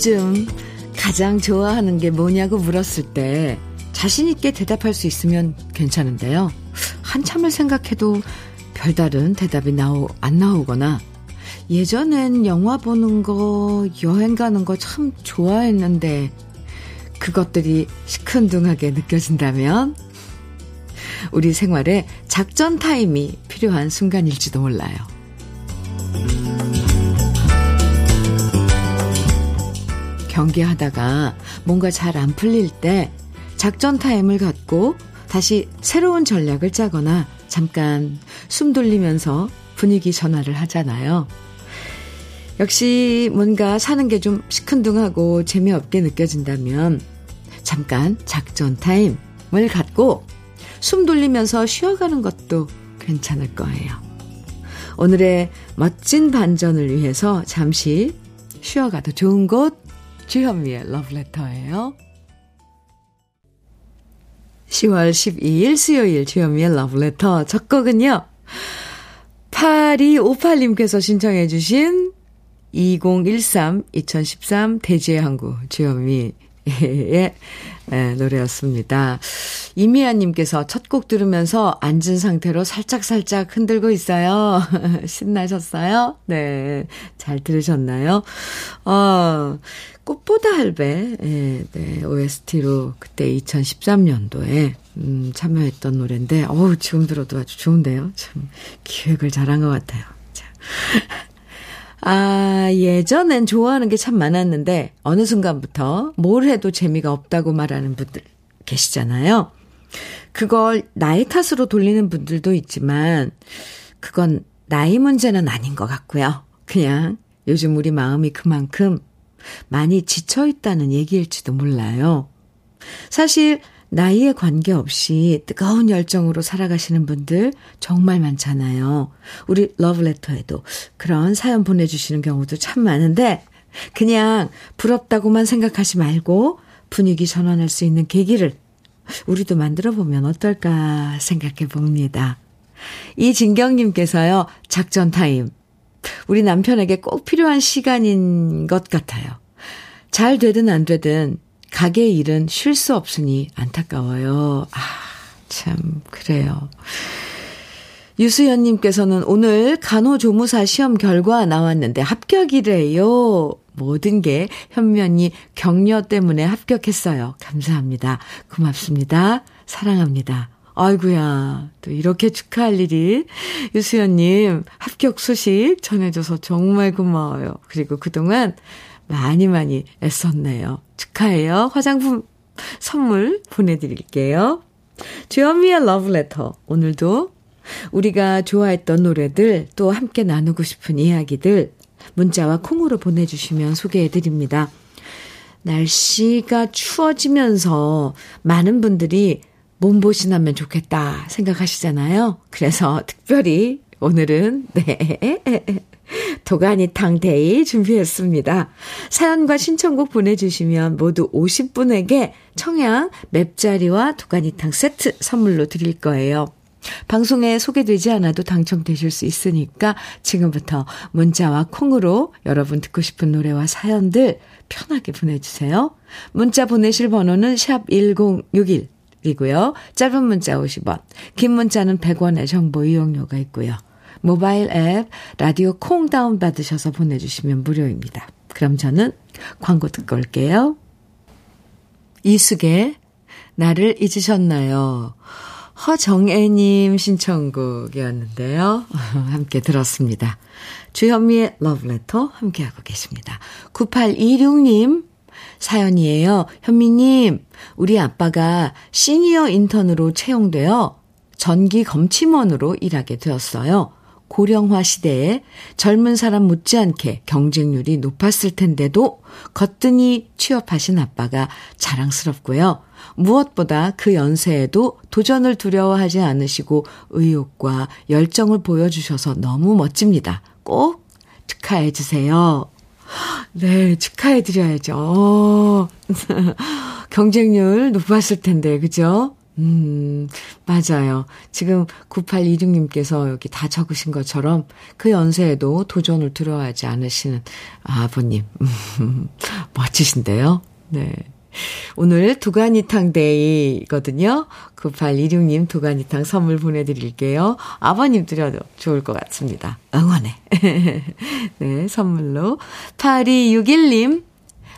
요즘 가장 좋아하는 게 뭐냐고 물었을 때 자신있게 대답할 수 있으면 괜찮은데요. 한참을 생각해도 별다른 대답이 나오, 안 나오거나 예전엔 영화 보는 거, 여행 가는 거 참 좋아했는데 그것들이 시큰둥하게 느껴진다면 우리 생활에 작전 타임이 필요한 순간일지도 몰라요. 경기하다가 뭔가 잘 안 풀릴 때 작전 타임을 갖고 다시 새로운 전략을 짜거나 잠깐 숨 돌리면서 분위기 전환을 하잖아요. 역시 뭔가 사는 게 좀 시큰둥하고 재미없게 느껴진다면 잠깐 작전 타임을 갖고 숨 돌리면서 쉬어가는 것도 괜찮을 거예요. 오늘의 멋진 반전을 위해서 잠시 쉬어가도 좋은 곳 주현미의 러브레터예요. 10월 12일 수요일 주현미의 러브레터 첫 곡은요. 8258님께서 신청해 주신 2013 2013 대지의 항구 주현미 의 네, 노래였습니다. 이미아님께서 첫 곡 들으면서 앉은 상태로 살짝살짝 흔들고 있어요. 신나셨어요? 네. 잘 들으셨나요? 어, 꽃보다 할배, 네, 네, OST로 그때 2013년도에, 음, 참여했던 노래인데, 어우, 지금 들어도 아주 좋은데요? 참, 기획을 잘한 것 같아요. 자. 아, 예전엔 좋아하는 게 참 많았는데, 어느 순간부터 뭘 해도 재미가 없다고 말하는 분들 계시잖아요. 그걸 나이 탓으로 돌리는 분들도 있지만, 그건 나이 문제는 아닌 것 같고요. 그냥 요즘 우리 마음이 그만큼 많이 지쳐 있다는 얘기일지도 몰라요. 사실, 나이에 관계없이 뜨거운 열정으로 살아가시는 분들 정말 많잖아요. 우리 러브레터에도 그런 사연 보내주시는 경우도 참 많은데, 그냥 부럽다고만 생각하지 말고 분위기 전환할 수 있는 계기를 우리도 만들어 보면 어떨까 생각해 봅니다. 이진경님께서요, 작전 타임. 우리 남편에게 꼭 필요한 시간인 것 같아요. 잘 되든 안 되든 가게 일은 쉴 수 없으니 안타까워요. 아, 참, 그래요. 유수연님께서는 오늘 간호조무사 시험 결과 나왔는데 합격이래요. 모든 게 현면이 격려 때문에 합격했어요. 감사합니다. 고맙습니다. 사랑합니다. 아이구야, 또 이렇게 축하할 일이. 유수연님, 합격 소식 전해줘서 정말 고마워요. 그리고 그동안 많이 많이 애썼네요. 축하해요. 화장품 선물 보내드릴게요. 주현미의 러브레터. 오늘도 우리가 좋아했던 노래들 또 함께 나누고 싶은 이야기들 문자와 콩으로 보내주시면 소개해드립니다. 날씨가 추워지면서 많은 분들이 몸보신하면 좋겠다 생각하시잖아요. 그래서 특별히 오늘은 네 도가니탕 day 준비했습니다. 사연과 신청곡 보내주시면 모두 50분에게 청양 맵자리와 도가니탕 세트 선물로 드릴 거예요. 방송에 소개되지 않아도 당첨되실 수 있으니까 지금부터 문자와 콩으로 여러분 듣고 싶은 노래와 사연들 편하게 보내주세요. 문자 보내실 번호는 샵 1061. 이고요. 짧은 문자 50원, 긴 문자는 100원의 정보 이용료가 있고요. 모바일 앱 라디오 콩 다운받으셔서 보내주시면 무료입니다. 그럼 저는 광고 듣고 올게요. 이숙의 나를 잊으셨나요? 허정애님 신청곡이었는데요. 함께 들었습니다. 주현미의 러브레터 함께하고 계십니다. 9826님 사연이에요. 현미님, 우리 아빠가 시니어 인턴으로 채용되어 전기 검침원으로 일하게 되었어요. 고령화 시대에 젊은 사람 못지않게 경쟁률이 높았을 텐데도 거뜬히 취업하신 아빠가 자랑스럽고요. 무엇보다 그 연세에도 도전을 두려워하지 않으시고 의욕과 열정을 보여주셔서 너무 멋집니다. 꼭 축하해 주세요. 네, 축하해 드려야죠. 경쟁률 높았을 텐데, 그죠? 음, 맞아요. 지금 9826님께서 여기 다 적으신 것처럼 그 연세에도 도전을 들어하지 않으시는 아버님. 멋지신데요? 네. 오늘 두가니탕 데이거든요. 9826님 두가니탕 선물 보내드릴게요. 아버님 드려도 좋을 것 같습니다. 응원해. 네, 선물로. 8261님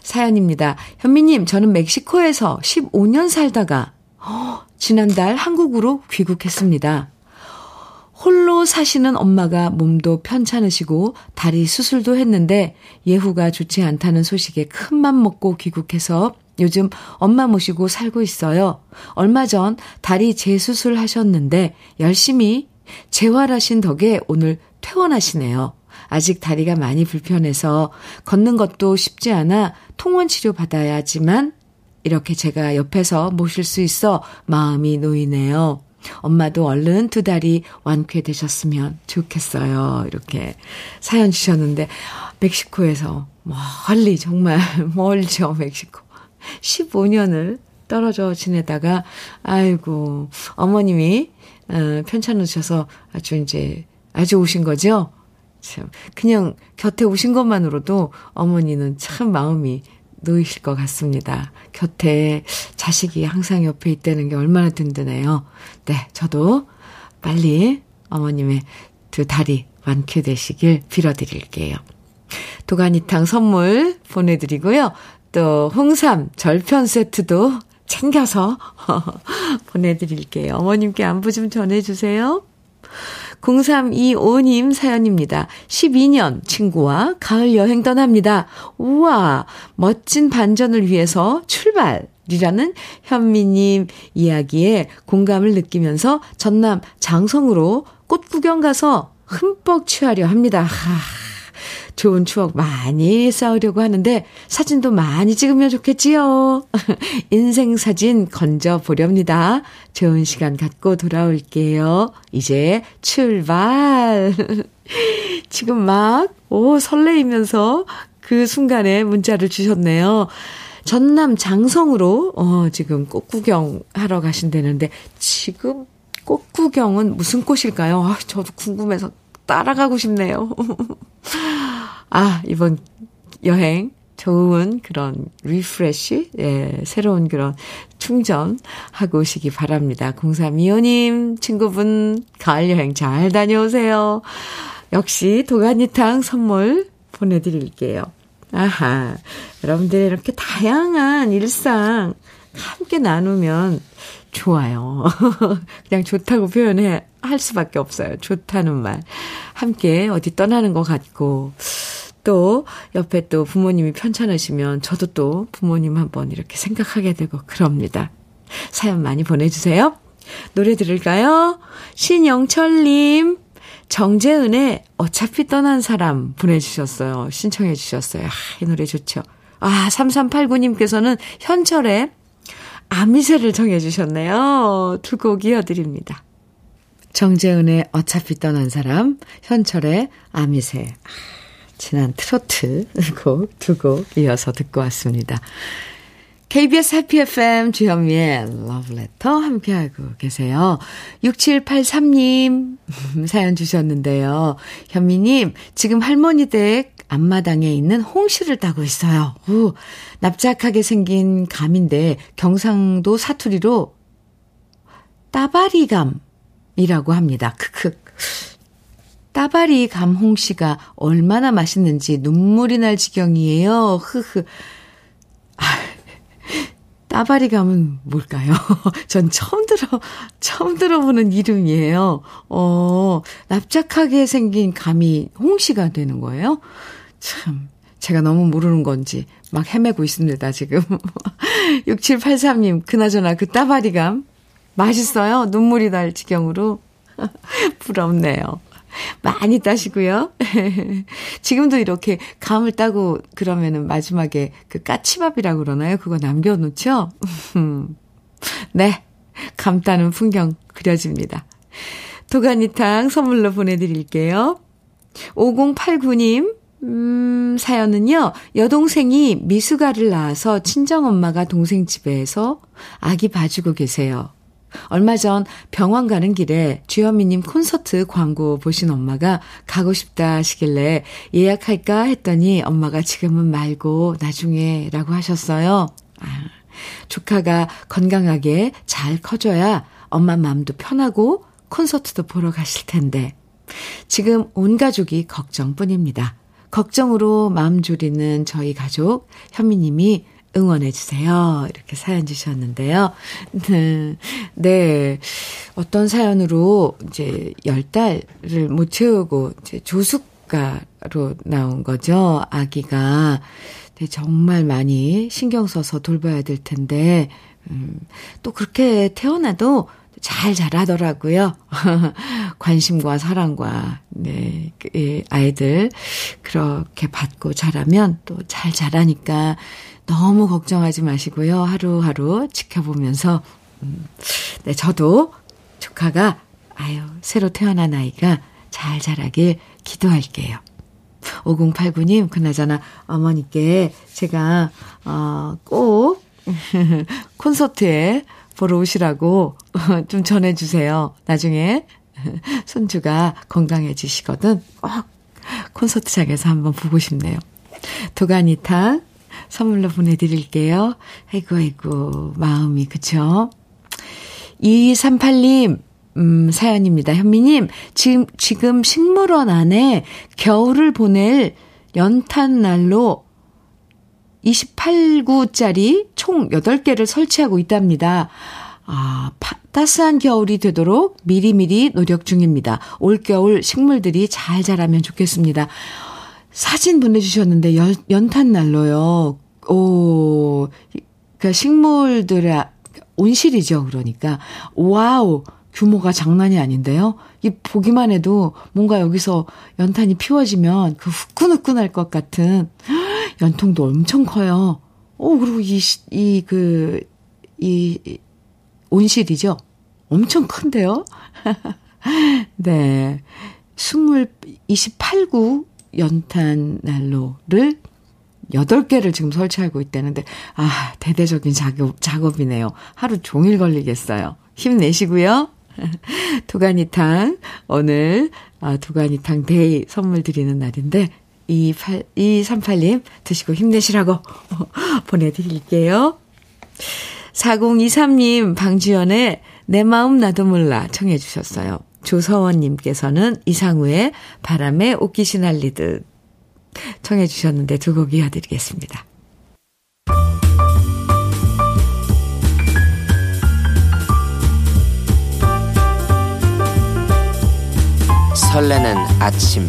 사연입니다. 현미님, 저는 멕시코에서 15년 살다가 지난달 한국으로 귀국했습니다. 홀로 사시는 엄마가 몸도 편찮으시고 다리 수술도 했는데 예후가 좋지 않다는 소식에 큰 맘 먹고 귀국해서 요즘 엄마 모시고 살고 있어요. 얼마 전 다리 재수술 하셨는데 열심히 재활하신 덕에 오늘 퇴원하시네요. 아직 다리가 많이 불편해서 걷는 것도 쉽지 않아 통원 치료 받아야지만 이렇게 제가 옆에서 모실 수 있어 마음이 놓이네요. 엄마도 얼른 두 다리 완쾌되셨으면 좋겠어요. 이렇게 사연 주셨는데, 멕시코에서 멀리, 정말 멀죠, 멕시코. 15년을 떨어져 지내다가, 아이고, 어머님이, 어, 편찮으셔서 아주 이제, 아주 오신 거죠? 참, 그냥 곁에 오신 것만으로도 어머니는 참 마음이 놓이실 것 같습니다. 곁에 자식이 항상 옆에 있다는 게 얼마나 든든해요. 네, 저도 빨리 어머님의 두 다리 완쾌되시길 빌어드릴게요. 도가니탕 선물 보내드리고요. 또 홍삼 절편 세트도 챙겨서 보내드릴게요. 어머님께 안부 좀 전해주세요. 0325님 사연입니다. 12년 친구와 가을 여행 떠납니다. 우와, 멋진 반전을 위해서 출발! 이라는 현미님 이야기에 공감을 느끼면서 전남 장성으로 꽃 구경 가서 흠뻑 취하려 합니다. 하, 좋은 추억 많이 쌓으려고 하는데 사진도 많이 찍으면 좋겠지요. 인생 사진 건져 보렵니다. 좋은 시간 갖고 돌아올게요. 이제 출발. 지금 막, 오, 설레이면서 그 순간에 문자를 주셨네요. 전남 장성으로, 어, 지금 꽃 구경 하러 가신다는데, 지금 꽃 구경은 무슨 꽃일까요? 아, 저도 궁금해서 따라가고 싶네요. 아, 이번 여행 좋은 그런 refresh, 예, 새로운 그런 충전하고 오시기 바랍니다. 0325님, 친구분, 가을 여행 잘 다녀오세요. 역시 도가니탕 선물 보내드릴게요. 아하, 여러분들이 이렇게 다양한 일상 함께 나누면 좋아요. 그냥 좋다고 표현해 할 수밖에 없어요. 좋다는 말. 함께 어디 떠나는 것 같고, 또 옆에 또 부모님이 편찮으시면 저도 또 부모님 한번 이렇게 생각하게 되고 그럽니다. 사연 많이 보내주세요. 노래 들을까요? 신영철님, 정재은의 어차피 떠난 사람 보내주셨어요. 신청해 주셨어요. 아, 이 노래 좋죠. 아, 3389님께서는 현철의 아미새를 정해 주셨네요. 두 곡 이어드립니다. 정재은의 어차피 떠난 사람, 현철의 아미새. 지난 트로트 곡 두 곡 이어서 듣고 왔습니다. KBS 해피 FM 주현미의 러브레터 함께하고 계세요. 6783님 사연 주셨는데요. 현미님, 지금 할머니 댁 앞마당에 있는 홍시를 따고 있어요. 우, 납작하게 생긴 감인데 경상도 사투리로 따바리감이라고 합니다. 크크. 따바리 감홍씨가 얼마나 맛있는지 눈물이 날 지경이에요. 흐흐. 아, 따바리 감은 뭘까요? 전 처음 들어, 처음 들어보는 이름이에요. 어, 납작하게 생긴 감이 홍씨가 되는 거예요? 참, 제가 너무 모르는 건지 막 헤매고 있습니다, 지금. 6783님, 그나저나 그 따바리 감 맛있어요? 눈물이 날 지경으로. 부럽네요. 많이 따시고요. 지금도 이렇게 감을 따고 그러면은 마지막에 그 까치밥이라고 그러나요? 그거 남겨놓죠? 네. 감 따는 풍경 그려집니다. 도가니탕 선물로 보내드릴게요. 5089님, 음, 사연은요, 여동생이 미숙아를 낳아서 친정엄마가 동생 집에서 아기 봐주고 계세요. 얼마 전 병원 가는 길에 주현미님 콘서트 광고 보신 엄마가 가고 싶다 하시길래 예약할까 했더니 엄마가 지금은 말고 나중에 라고 하셨어요. 아, 조카가 건강하게 잘 커져야 엄마 마음도 편하고 콘서트도 보러 가실 텐데. 지금 온 가족이 걱정뿐입니다. 걱정으로 마음 졸이는 저희 가족, 현미님이 응원해주세요. 이렇게 사연 주셨는데요. 네. 네. 어떤 사연으로 이제 열 달을 못 채우고 이제 조숙가로 나온 거죠. 아기가. 네, 정말 많이 신경 써서 돌봐야 될 텐데, 음, 또 그렇게 태어나도 잘 자라더라고요. 관심과 사랑과, 네, 그, 아이들 그렇게 받고 자라면 또 잘 자라니까 너무 걱정하지 마시고요. 하루하루 지켜보면서, 음, 네, 저도 조카가, 아유, 새로 태어난 아이가 잘 자라길 기도할게요. 5089님, 그나저나 어머니께 제가, 어, 꼭 콘서트에 보러 오시라고 좀 전해주세요. 나중에 손주가 건강해지시거든. 꼭 콘서트장에서 한번 보고 싶네요. 도가니탕 선물로 보내드릴게요. 아이고, 아이고, 마음이, 그쵸? 2238님, 음, 사연입니다. 현미님, 지금, 지금 식물원 안에 겨울을 보낼 연탄 난로 28구짜리 총 8개를 설치하고 있답니다. 아, 파, 따스한 겨울이 되도록 미리미리 노력 중입니다. 올겨울 식물들이 잘 자라면 좋겠습니다. 사진 보내주셨는데 연, 연탄난로요. 오, 그 식물들의 온실이죠. 그러니까 wow 규모가 장난이 아닌데요. 이 보기만 해도 뭔가 여기서 연탄이 피워지면 그 후끈후끈할 것 같은 연통도 엄청 커요. 오 그리고 이 이 그 이 온실이죠. 엄청 큰데요. 네. 20, 28구 연탄 난로를 8개를 지금 설치하고 있다는데, 아, 대대적인 작업, 작업이네요. 하루 종일 걸리겠어요. 힘내시고요. 도가니탕, 오늘, 아, 도가니탕 day 선물 드리는 날인데, 28, 2238님 드시고 힘내시라고 보내드릴게요. 4023님, 방지연의 내 마음 나도 몰라 청해 주셨어요. 조서원님께서는 이상우의 바람에 옷깃이 날리듯 청해 주셨는데 두 곡 이어드리겠습니다. 설레는 아침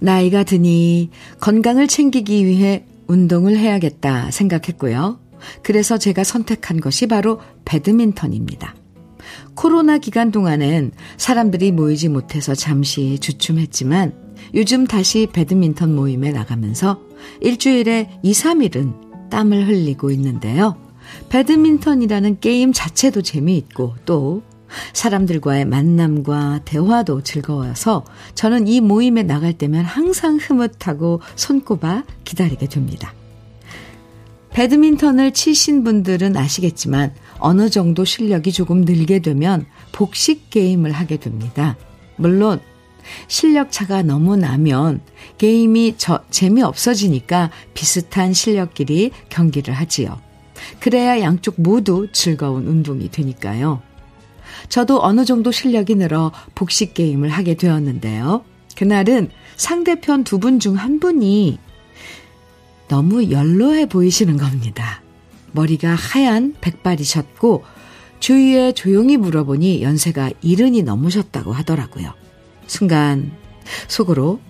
나이가 드니 건강을 챙기기 위해 운동을 해야겠다 생각했고요. 그래서 제가 선택한 것이 바로 배드민턴입니다. 코로나 기간 동안엔 사람들이 모이지 못해서 잠시 주춤했지만 요즘 다시 배드민턴 모임에 나가면서 일주일에 2, 3일은 땀을 흘리고 있는데요. 배드민턴이라는 게임 자체도 재미있고 또 사람들과의 만남과 대화도 즐거워서 저는 이 모임에 나갈 때면 항상 흐뭇하고 손꼽아 기다리게 됩니다. 배드민턴을 치신 분들은 아시겠지만 어느 정도 실력이 조금 늘게 되면 복식 게임을 하게 됩니다. 물론 실력 차가 너무 나면 게임이 저, 재미없어지니까 비슷한 실력끼리 경기를 하지요. 그래야 양쪽 모두 즐거운 운동이 되니까요. 저도 어느 정도 실력이 늘어 복식 게임을 하게 되었는데요. 그날은 상대편 두 분 중 한 분이 너무 연로해 보이시는 겁니다. 머리가 하얀 백발이셨고 주위에 조용히 물어보니 연세가 이른이 넘으셨다고 하더라고요. 순간 속으로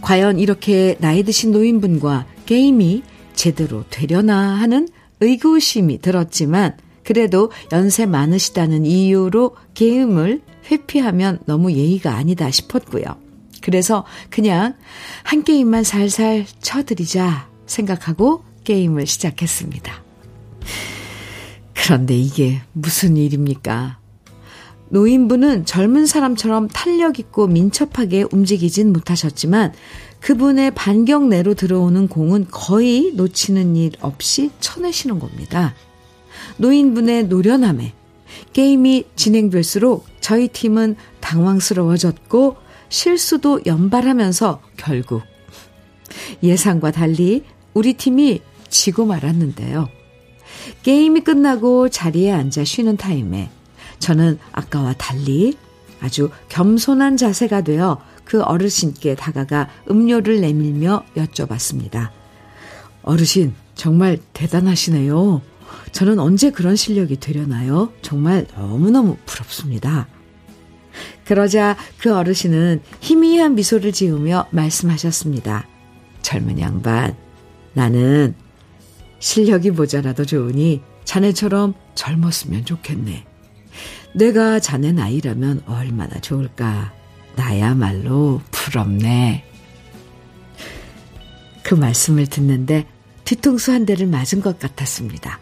과연 이렇게 나이 드신 노인분과 게임이 제대로 되려나 하는 의구심이 들었지만 그래도 연세 많으시다는 이유로 게임을 회피하면 너무 예의가 아니다 싶었고요. 그래서 그냥 한 게임만 살살 쳐드리자 생각하고 게임을 시작했습니다. 그런데 이게 무슨 일입니까? 노인분은 젊은 사람처럼 탄력있고 민첩하게 움직이진 못하셨지만 그분의 반경 내로 들어오는 공은 거의 놓치는 일 없이 쳐내시는 겁니다. 노인분의 노련함에 게임이 진행될수록 저희 팀은 당황스러워졌고 실수도 연발하면서 결국 예상과 달리 우리 팀이 지고 말았는데요. 게임이 끝나고 자리에 앉아 쉬는 타임에 저는 아까와 달리 아주 겸손한 자세가 되어 그 어르신께 다가가 음료를 내밀며 여쭤봤습니다. 어르신, 정말 대단하시네요. 저는 언제 그런 실력이 되려나요? 정말 너무너무 부럽습니다. 그러자 그 어르신은 희미한 미소를 지으며 말씀하셨습니다. 젊은 양반, 나는 실력이 모자라도 좋으니 자네처럼 젊었으면 좋겠네. 내가 자네 나이라면 얼마나 좋을까. 나야말로 부럽네. 그 말씀을 듣는데 뒤통수 한 대를 맞은 것 같았습니다.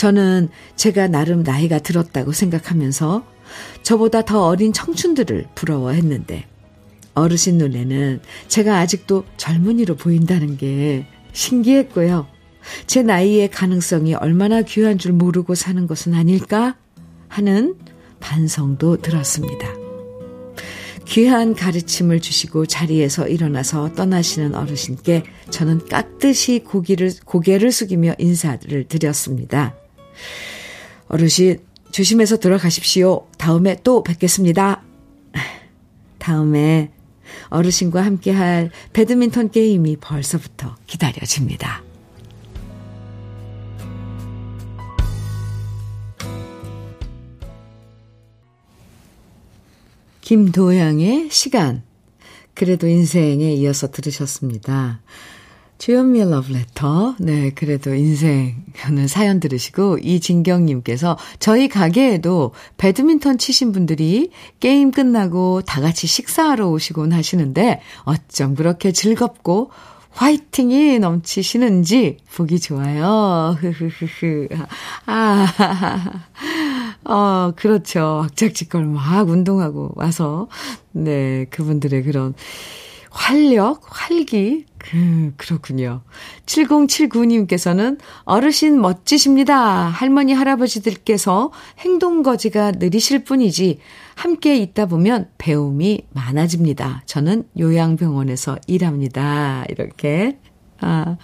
저는 제가 나름 나이가 들었다고 생각하면서 저보다 더 어린 청춘들을 부러워했는데 어르신 눈에는 제가 아직도 젊은이로 보인다는 게 신기했고요. 제 나이의 가능성이 얼마나 귀한 줄 모르고 사는 것은 아닐까 하는 반성도 들었습니다. 귀한 가르침을 주시고 자리에서 일어나서 떠나시는 어르신께 저는 깍듯이 고기를, 고개를 숙이며 인사를 드렸습니다. 어르신, 조심해서 들어가십시오. 다음에 또 뵙겠습니다. 다음에 어르신과 함께 할 배드민턴 게임이 벌써부터 기다려집니다. 김도양의 시간. 그래도 인생에 이어서 들으셨습니다. 주현미의 러브레터. 네, 그래도 인생은 사연 들으시고, 이진경님께서 저희 가게에도 배드민턴 치신 분들이 게임 끝나고 다 같이 식사하러 오시곤 하시는데, 어쩜 그렇게 즐겁고, 화이팅이 넘치시는지 보기 좋아요. 흐흐흐흐. 아, 어, 그렇죠. 학작지껄 막 운동하고 와서, 네, 그분들의 그런 활력, 활기, 그, 그렇군요. 7079님께서는 어르신 멋지십니다. 할머니, 할아버지들께서 행동거지가 느리실 뿐이지, 함께 있다 보면 배움이 많아집니다. 저는 요양병원에서 일합니다. 이렇게. 아,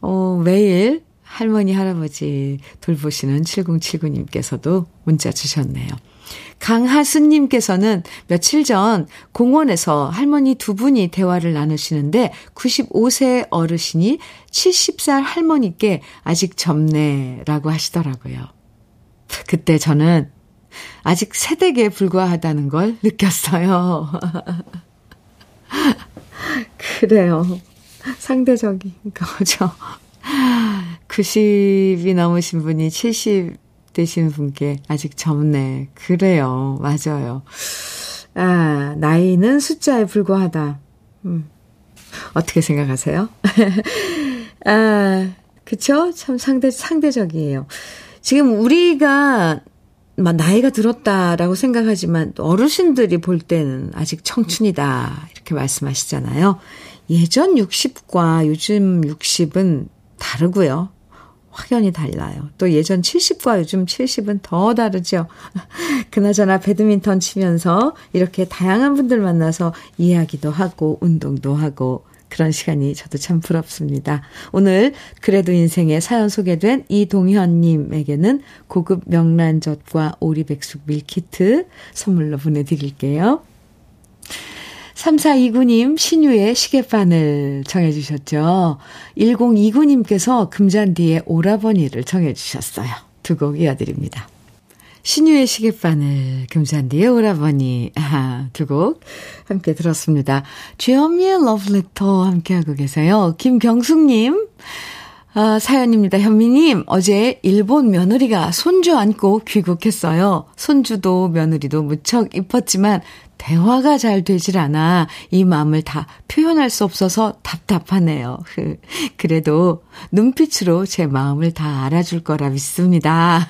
어, 매일 할머니, 할아버지 돌보시는 7079님께서도 문자 주셨네요. 강하수님께서는 며칠 전 공원에서 할머니 두 분이 대화를 나누시는데 95세 어르신이 70살 할머니께 아직 젊네라고 하시더라고요. 그때 저는 아직 세대에 불과하다는 걸 느꼈어요. 그래요. 상대적인 거죠. 90이 넘으신 분이 70 되신 분께 아직 젊네. 그래요. 맞아요. 아, 나이는 숫자에 불과하다. 음. 어떻게 생각하세요? 아, 그쵸? 참 상대, 상대적이에요. 지금 우리가 막 나이가 들었다라고 생각하지만 어르신들이 볼 때는 아직 청춘이다. 이렇게 말씀하시잖아요. 예전 60과 요즘 60은 다르고요. 확연히 달라요. 또 예전 70과 요즘 70은 더 다르죠. 그나저나 배드민턴 치면서 이렇게 다양한 분들 만나서 이야기도 하고 운동도 하고 그런 시간이 저도 참 부럽습니다. 오늘 그래도 인생에 사연 소개된 이동현님에게는 고급 명란젓과 오리백숙 밀키트 선물로 보내드릴게요. 3429님 신유의 시계바늘 청해 주셨죠. 1029님께서 금잔디의 오라버니를 청해 주셨어요. 두 곡 이어드립니다. 신유의 시계바늘, 금잔디의 오라버니, 아, 두곡 함께 들었습니다. 주현미의 러브레터 함께하고 계세요. 김경숙님, 아, 사연입니다. 현미님, 어제 일본 며느리가 손주 안고 귀국했어요. 손주도 며느리도 무척 이뻤지만 대화가 잘 되질 않아 이 마음을 다 표현할 수 없어서 답답하네요. 그래도 눈빛으로 제 마음을 다 알아줄 거라 믿습니다.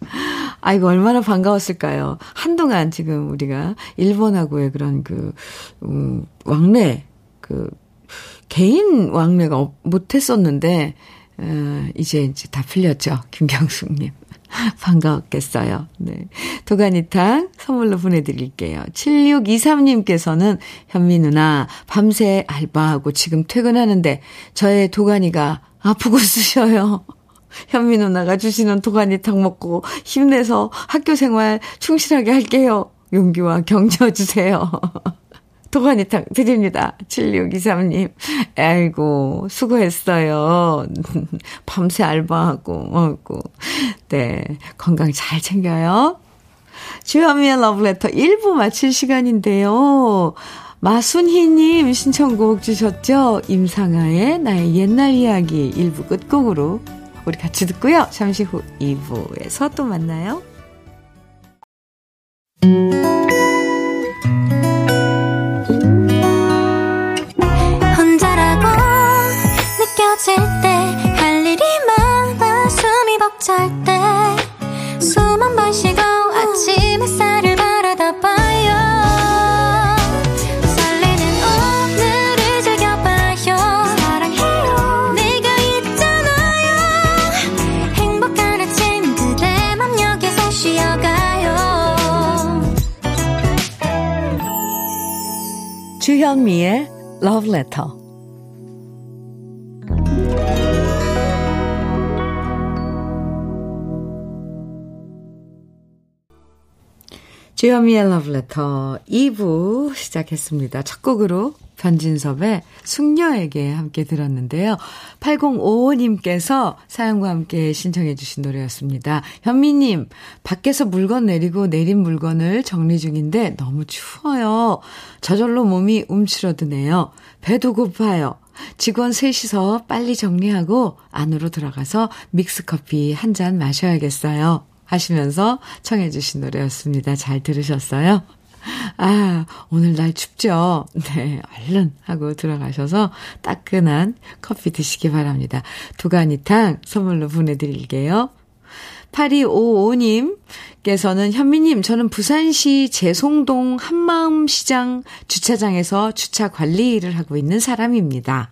아이고, 얼마나 반가웠을까요? 한동안 지금 우리가 일본하고의 그런 그, 음, 왕래, 그, 개인 왕래가 못했었는데, 어, 이제 이제 다 풀렸죠. 김경숙님. 반가웠겠어요. 네. 도가니탕 선물로 보내드릴게요. 7623님께서는 현미 누나, 밤새 알바하고 지금 퇴근하는데 저의 도가니가 아프고 쑤셔요. 현미 누나가 주시는 도가니탕 먹고 힘내서 학교 생활 충실하게 할게요. 용기와 격려 주세요. 도가니탕 드립니다. 7623님. 아이고, 수고했어요. 밤새 알바하고, 어이고. 네. 건강 잘 챙겨요. 주현미의 러브레터 1부 마칠 시간인데요. 마순희님 신청곡 주셨죠? 임상아의 나의 옛날 이야기 1부 끝곡으로 우리 같이 듣고요. 잠시 후 2부에서 또 만나요. 주현미의 Love Letter. 주현미의 Love Letter 2부 시작했습니다. 첫 곡으로 변진섭의 숙녀에게 함께 들었는데요. 8055님께서 사연과 함께 신청해 주신 노래였습니다. 현미님, 밖에서 물건 내리고 내린 물건을 정리 중인데 너무 추워요. 저절로 몸이 움츠러드네요. 배도 고파요. 직원 셋이서 빨리 정리하고 안으로 들어가서 믹스커피 한 잔 마셔야겠어요. 하시면서 청해 주신 노래였습니다. 잘 들으셨어요? 아, 오늘 날 춥죠? 네, 얼른 하고 들어가셔서 따끈한 커피 드시기 바랍니다. 두가니탕 선물로 보내드릴게요. 8255님께서는 현미님, 저는 부산시 재송동 한마음시장 주차장에서 주차 관리 일을 하고 있는 사람입니다.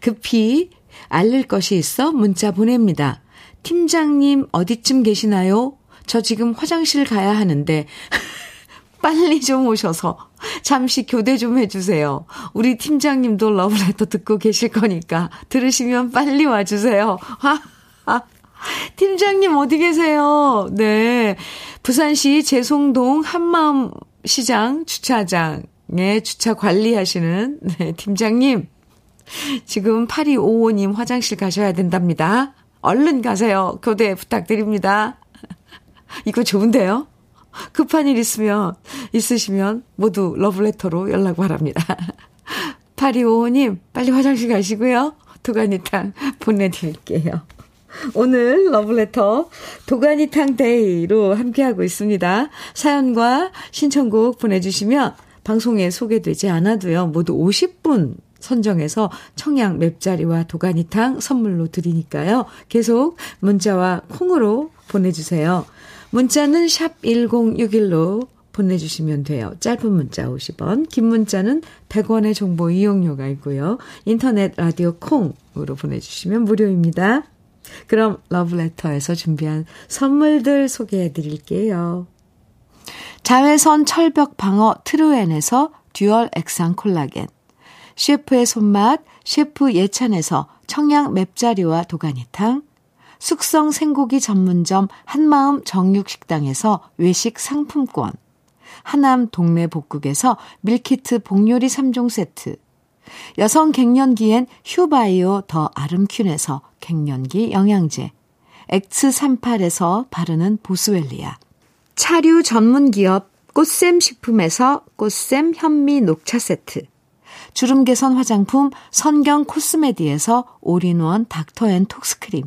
급히 알릴 것이 있어 문자 보냅니다. 팀장님, 어디쯤 계시나요? 저 지금 화장실 가야 하는데, 빨리 좀 오셔서 잠시 교대 좀 해주세요. 우리 팀장님도 러브레터 듣고 계실 거니까 들으시면 빨리 와주세요. 하, 하. 팀장님 어디 계세요? 네. 부산시 재송동 한마음 시장 주차장에 주차 관리하시는 네, 팀장님. 지금 8255님 화장실 가셔야 된답니다. 얼른 가세요. 교대 부탁드립니다. 이거 좋은데요? 급한 일 있으면, 있으시면 모두 러브레터로 연락 바랍니다. 8255님, 빨리 화장실 가시고요. 도가니탕 보내드릴게요. 오늘 러브레터 도가니탕 day로 함께하고 있습니다. 사연과 신청곡 보내주시면 방송에 소개되지 않아도요. 모두 50분 선정해서 청양 맵자리와 도가니탕 선물로 드리니까요. 계속 문자와 콩으로 보내주세요. 문자는 샵 1061로 보내주시면 돼요. 짧은 문자 50원, 긴 문자는 100원의 정보 이용료가 있고요. 인터넷 라디오 콩으로 보내주시면 무료입니다. 그럼 러브레터에서 준비한 선물들 소개해 드릴게요. 자외선 철벽 방어 트루엔에서 dual 액상 콜라겐 셰프의 손맛 셰프 예찬에서 청양 맵자리와 도가니탕 숙성 생고기 전문점 한마음 정육식당에서 외식 상품권, 하남 동네 복국에서 밀키트 복요리 3종 세트, 여성 갱년기엔 휴바이오 더 아름퀸에서 갱년기 영양제, X38에서 바르는 보스웰리아, 차류 전문 기업 꽃샘 식품에서 꽃샘 현미 녹차 세트, 주름 개선 화장품 선경 코스메디에서 올인원 닥터 앤 톡스크림.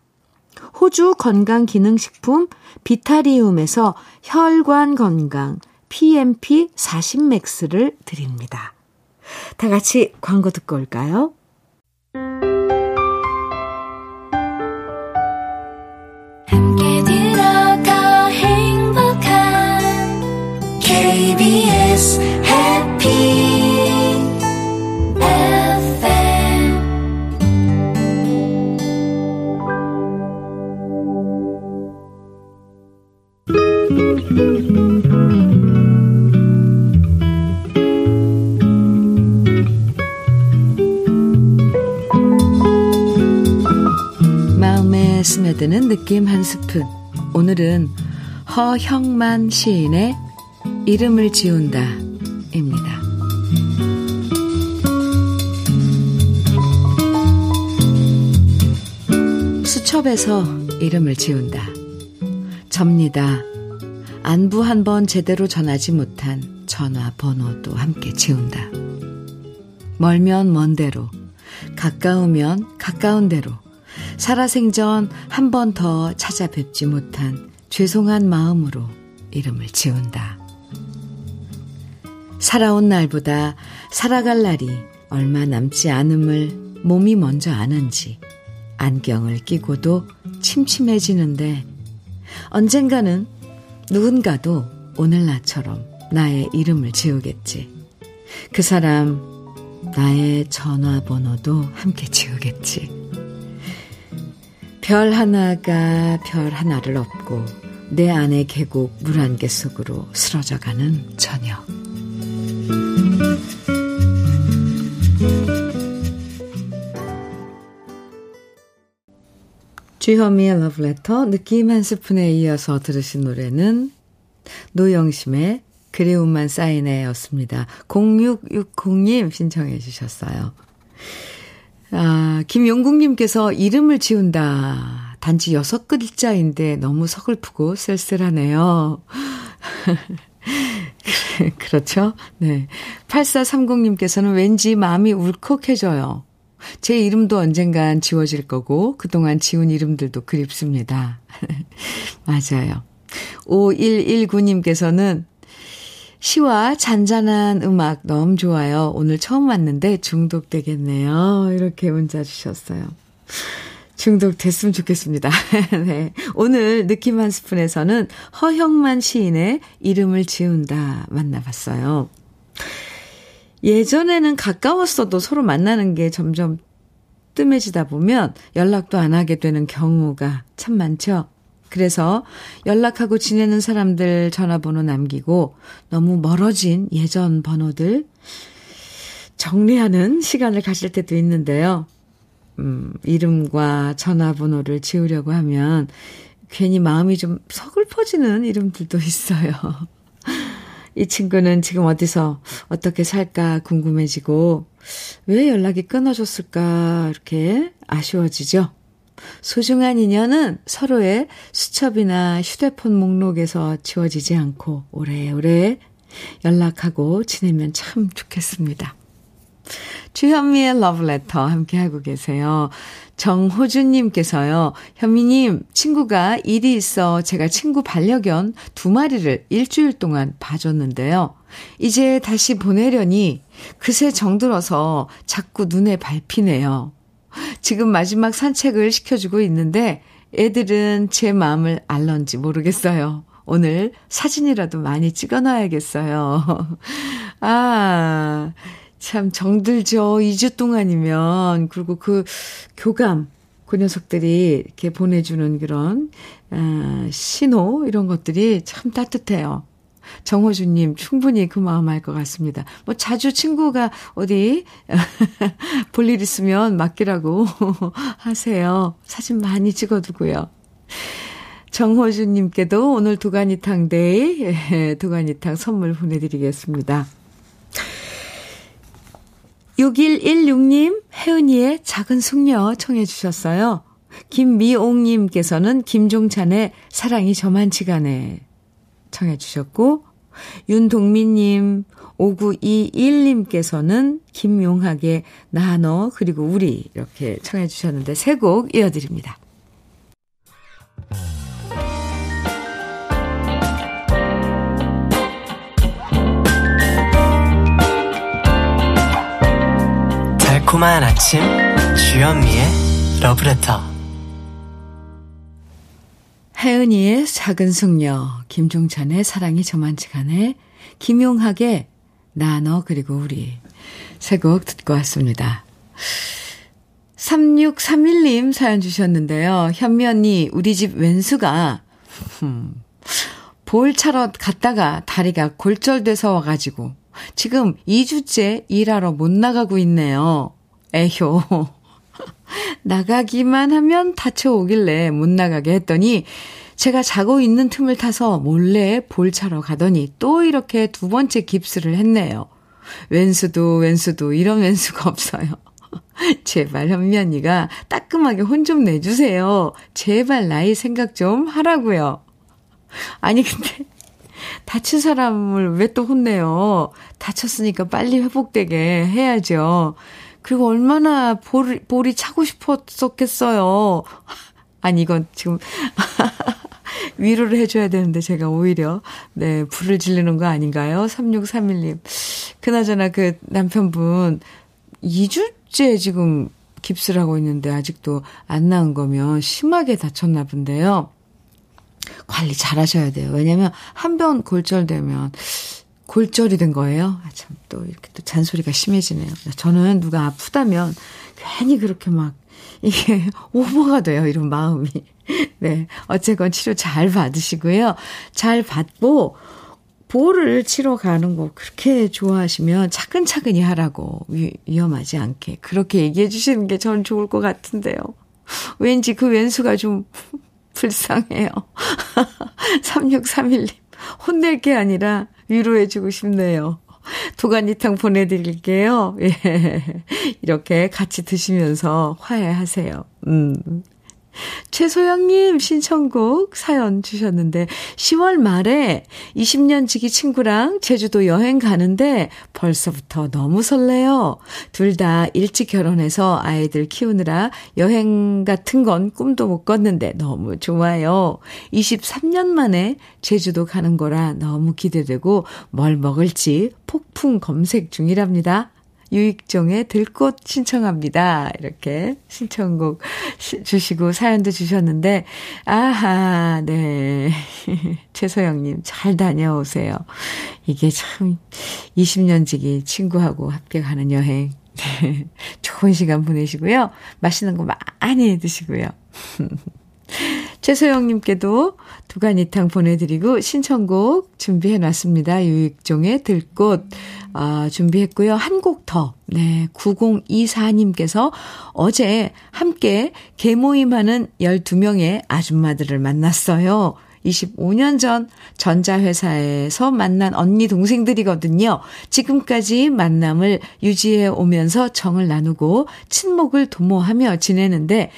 호주 건강기능식품 비타리움에서 혈관 건강 PMP 40맥스를 드립니다. 다 같이 광고 듣고 올까요? 스푼. 오늘은 허형만 시인의 이름을 지운다 입니다. 수첩에서 이름을 지운다. 접니다. 안부 한 번 제대로 전하지 못한 전화번호도 함께 지운다. 멀면 먼 대로, 가까우면 가까운 대로, 살아생전 한 번 더 찾아뵙지 못한 죄송한 마음으로 이름을 지운다. 살아온 날보다 살아갈 날이 얼마 남지 않음을 몸이 먼저 아는지 안경을 끼고도 침침해지는데 언젠가는 누군가도 오늘 나처럼 나의 이름을 지우겠지. 그 사람 나의 전화번호도 함께 지우겠지. 별 하나가 별 하나를 업고 내 안의 계곡 물 한 개 속으로 쓰러져가는 저녁. 주현미의 러브레터 느낌 한 스푼에 이어서 들으신 노래는 노영심의 그리움만 쌓이네 였습니다. 0660님 신청해 주셨어요. 아, 김용국님께서 이름을 지운다. 단지 여섯 글자인데 너무 서글프고 쓸쓸하네요. 그렇죠? 네. 8430님께서는 왠지 마음이 울컥해져요. 제 이름도 언젠간 지워질 거고, 그동안 지운 이름들도 그립습니다. 맞아요. 5119님께서는 시와 잔잔한 음악 너무 좋아요. 오늘 처음 왔는데 중독되겠네요. 이렇게 문자 주셨어요. 중독됐으면 좋겠습니다. 네. 오늘 느낌 한 스푼에서는 허형만 시인의 이름을 지운다 만나봤어요. 예전에는 가까웠어도 서로 만나는 게 점점 뜸해지다 보면 연락도 안 하게 되는 경우가 참 많죠. 그래서 연락하고 지내는 사람들 전화번호 남기고 너무 멀어진 예전 번호들 정리하는 시간을 가질 때도 있는데요. 음, 이름과 전화번호를 지우려고 하면 괜히 마음이 좀 서글퍼지는 이름들도 있어요. 이 친구는 지금 어디서 어떻게 살까 궁금해지고 왜 연락이 끊어졌을까 이렇게 아쉬워지죠. 소중한 인연은 서로의 수첩이나 휴대폰 목록에서 지워지지 않고 오래오래 연락하고 지내면 참 좋겠습니다. 주현미의 러브레터 함께하고 계세요. 정호준님께서요, 현미님, 친구가 일이 있어 제가 친구 반려견 두 마리를 일주일 동안 봐줬는데요. 이제 다시 보내려니 그새 정들어서 자꾸 눈에 밟히네요. 지금 마지막 산책을 시켜주고 있는데 애들은 제 마음을 알런지 모르겠어요. 오늘 사진이라도 많이 찍어놔야겠어요. 아, 참 정들죠. 2주 동안이면. 그리고 그 교감, 그 녀석들이 이렇게 보내주는 그런, 아, 신호, 이런 것들이 참 따뜻해요. 정호주님, 충분히 그 마음 알 것 같습니다. 뭐, 자주 친구가 어디, 볼 일 있으면 맡기라고 하세요. 사진 많이 찍어두고요. 정호주님께도 오늘 도가니탕 day, 도가니탕 선물 보내드리겠습니다. 6116님, 혜은이의 작은 숙녀 청해 주셨어요. 김미옥님께서는 김종찬의 사랑이 저만치가네 청해 주셨고, 윤동민님, 5921님께서는 김용학의 나, 너, 그리고 우리 이렇게 청해 주셨는데 세 곡 이어드립니다. 달콤한 아침 주현미의 러브레터 혜은이의 작은 숙녀 김종찬의 사랑이 저만치가네 김용학의 나너 그리고 우리 세 곡 듣고 왔습니다. 3631님 사연 주셨는데요. 현미 언니 우리 집 왼수가 음, 볼 차러 갔다가 다리가 골절돼서 와가지고 지금 2주째 일하러 못 나가고 있네요. 에효. 나가기만 하면 다쳐오길래 못 나가게 했더니 제가 자고 있는 틈을 타서 몰래 볼 차러 가더니 또 이렇게 두 번째 깁스를 했네요. 왼수도 왼수도 이런 왼수가 없어요. 제발 현미 언니가 따끔하게 혼 좀 내주세요. 제발 나이 생각 좀 하라고요. 아니 근데 다친 사람을 왜 또 혼내요? 다쳤으니까 빨리 회복되게 해야죠. 그리고 얼마나 볼, 볼이 차고 싶었었겠어요. 아니, 이건 지금, 위로를 해줘야 되는데 제가 오히려, 네, 불을 지르는 거 아닌가요? 3631님. 그나저나 그 남편분, 2주째 지금 깁스를 하고 있는데 아직도 안 나은 거면 심하게 다쳤나 본데요. 관리 잘 하셔야 돼요. 왜냐면 한 번 골절되면 골절이 된 거예요. 아, 참, 또 이렇게 또 잔소리가 심해지네요. 저는 누가 아프다면 괜히 그렇게 막 이게 오버가 돼요. 이런 마음이. 네. 어쨌건 치료 잘 받으시고요. 잘 받고, 볼을 치러 가는 거 그렇게 좋아하시면 차근차근히 하라고 위, 위험하지 않게 그렇게 얘기해 주시는 게 전 좋을 것 같은데요. 왠지 그 왼수가 좀 불쌍해요. 3631님. 혼낼 게 아니라 위로해주고 싶네요. 도가니탕 보내드릴게요. 예. 이렇게 같이 드시면서 화해하세요. 음. 최소영님 신청곡 사연 주셨는데 10월 말에 20년 지기 친구랑 제주도 여행 가는데 벌써부터 너무 설레요. 둘 다 일찍 결혼해서 아이들 키우느라 여행 같은 건 꿈도 못 꿨는데 너무 좋아요. 23년 만에 제주도 가는 거라 너무 기대되고 뭘 먹을지 폭풍 검색 중이랍니다. 유익종의 들꽃 신청합니다. 이렇게 신청곡 주시고 사연도 주셨는데, 아하, 네. 최소영님, 잘 다녀오세요. 이게 참, 20년 지기 친구하고 함께 가는 여행. 좋은 시간 보내시고요. 맛있는 거 많이 드시고요. 최소영님께도 두가니탕 보내드리고 신청곡 준비해놨습니다. 유익종의 들꽃 아, 준비했고요. 한 곡 더. 네, 9024님께서 어제 함께 개모임하는 12명의 아줌마들을 만났어요. 25년 전 전자회사에서 만난 언니 동생들이거든요. 지금까지 만남을 유지해 오면서 정을 나누고 친목을 도모하며 지내는데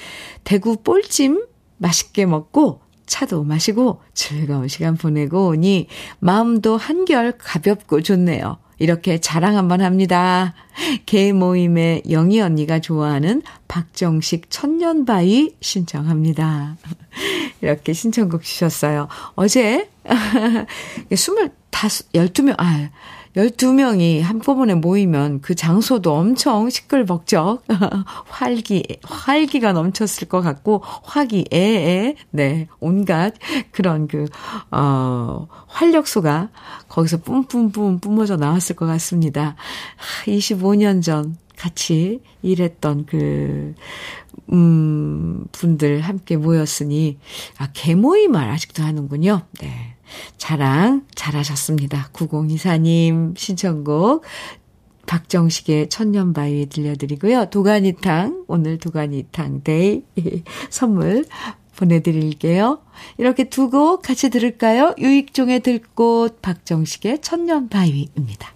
대구 볼찜 맛있게 먹고 차도 마시고 즐거운 시간 보내고 오니 마음도 한결 가볍고 좋네요. 이렇게 자랑 한번 합니다. 개 모임에 영희 언니가 좋아하는 박정식 천년바위 신청합니다. 이렇게 신청곡 주셨어요. 어제 25, 12명, 아, 12명이 한꺼번에 모이면 그 장소도 엄청 시끌벅적, 활기, 활기가 넘쳤을 것 같고, 화기애애, 네, 온갖 그런 그, 어, 활력소가 거기서 뿜뿜뿜 뿜어져 나왔을 것 같습니다. 25년 전 같이 일했던 그, 음, 분들 함께 모였으니, 아, 계모임을 아직도 하는군요. 네. 자랑 잘하셨습니다. 9024님 신청곡 박정식의 천년바위 들려드리고요. 도가니탕, 오늘 도가니탕 day 선물 보내드릴게요. 이렇게 두 곡 같이 들을까요? 유익종의 들꽃, 박정식의 천년바위입니다.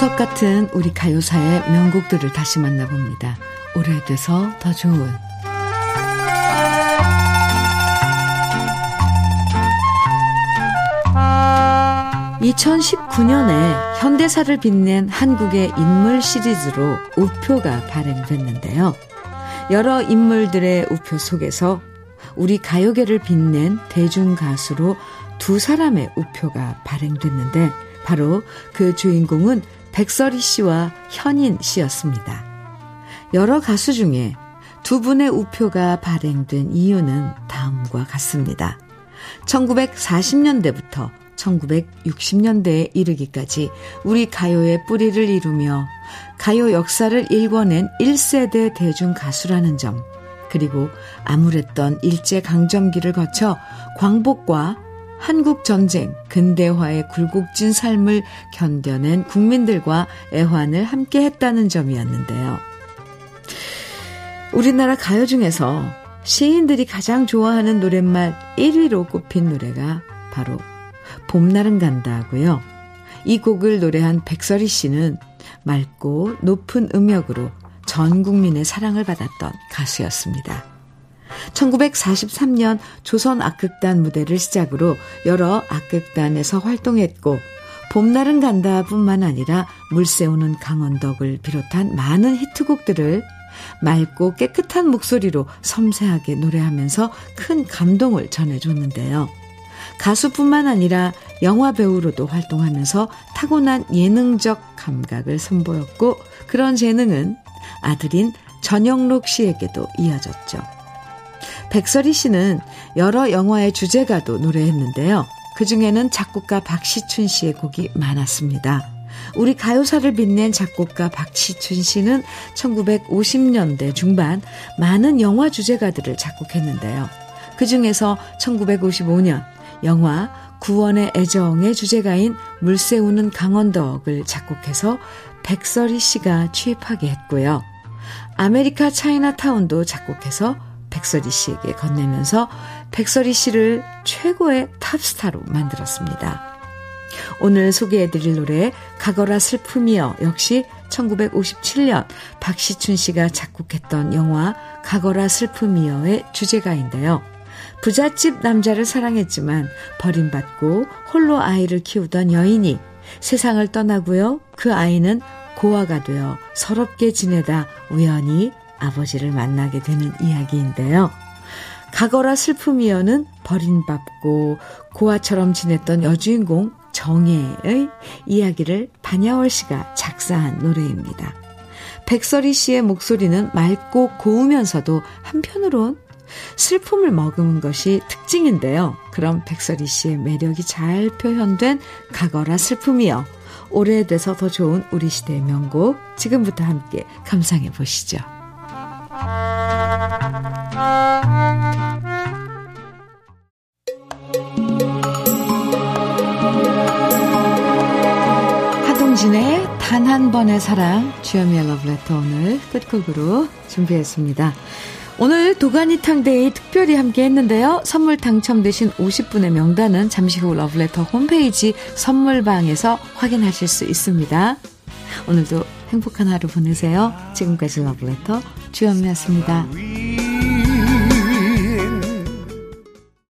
보석 같은 우리 가요사의 명곡들을 다시 만나봅니다. 오래돼서 더 좋은 2019년에 현대사를 빛낸 한국의 인물 시리즈로 우표가 발행됐는데요. 여러 인물들의 우표 속에서 우리 가요계를 빛낸 대중가수로 두 사람의 우표가 발행됐는데 바로 그 주인공은 백설이 씨와 현인 씨였습니다. 여러 가수 중에 두 분의 우표가 발행된 이유는 다음과 같습니다. 1940년대부터 1960년대에 이르기까지 우리 가요의 뿌리를 이루며 가요 역사를 일궈낸 1세대 대중 가수라는 점, 그리고 암울했던 일제 강점기를 거쳐 광복과 한국 전쟁, 근대화의 굴곡진 삶을 견뎌낸 국민들과 애환을 함께 했다는 점이었는데요. 우리나라 가요 중에서 시인들이 가장 좋아하는 노랫말 1위로 꼽힌 노래가 바로 봄날은 간다 하고요. 이 곡을 노래한 백설이 씨는 맑고 높은 음역으로 전 국민의 사랑을 받았던 가수였습니다. 1943년 조선 악극단 무대를 시작으로 여러 악극단에서 활동했고 봄날은 간다 뿐만 아니라 물새우는 강원덕을 비롯한 많은 히트곡들을 맑고 깨끗한 목소리로 섬세하게 노래하면서 큰 감동을 전해줬는데요. 가수뿐만 아니라 영화 배우로도 활동하면서 타고난 예능적 감각을 선보였고 그런 재능은 아들인 전영록 씨에게도 이어졌죠. 백설이 씨는 여러 영화의 주제가도 노래했는데요. 그 중에는 작곡가 박시춘 씨의 곡이 많았습니다. 우리 가요사를 빛낸 작곡가 박시춘 씨는 1950년대 중반 많은 영화 주제가들을 작곡했는데요. 그 중에서 1955년 영화 구원의 애정의 주제가인 물새우는 강언덕을 작곡해서 백설희 씨가 취입하게 했고요. 아메리카 차이나타운도 작곡해서 백설희 씨에게 건네면서 백설희 씨를 최고의 탑스타로 만들었습니다. 오늘 소개해드릴 노래 가거라 슬픔이여 역시 1957년 박시춘 씨가 작곡했던 영화 가거라 슬픔이여의 주제가인데요. 부잣집 남자를 사랑했지만 버림받고 홀로 아이를 키우던 여인이 세상을 떠나고요. 그 아이는 고아가 되어 서럽게 지내다 우연히 아버지를 만나게 되는 이야기인데요. 가거라 슬픔이여는 버림받고 고아처럼 지냈던 여주인공 정혜의 이야기를 반야월 씨가 작사한 노래입니다. 백설이 씨의 목소리는 맑고 고우면서도 한편으론 슬픔을 머금은 것이 특징인데요. 그럼 백설이 씨의 매력이 잘 표현된 가거라 슬픔이여 오래돼서 더 좋은 우리 시대의 명곡 지금부터 함께 감상해 보시죠. 하동진의 단 한 번의 사랑 주현미의 러브레터 오늘 끝곡으로 준비했습니다. 오늘 도가니탕 day 특별히 함께 했는데요. 선물 당첨되신 50분의 명단은 잠시 후 러브레터 홈페이지 선물방에서 확인하실 수 있습니다. 오늘도 행복한 하루 보내세요. 지금까지 러브레터 주현미였습니다.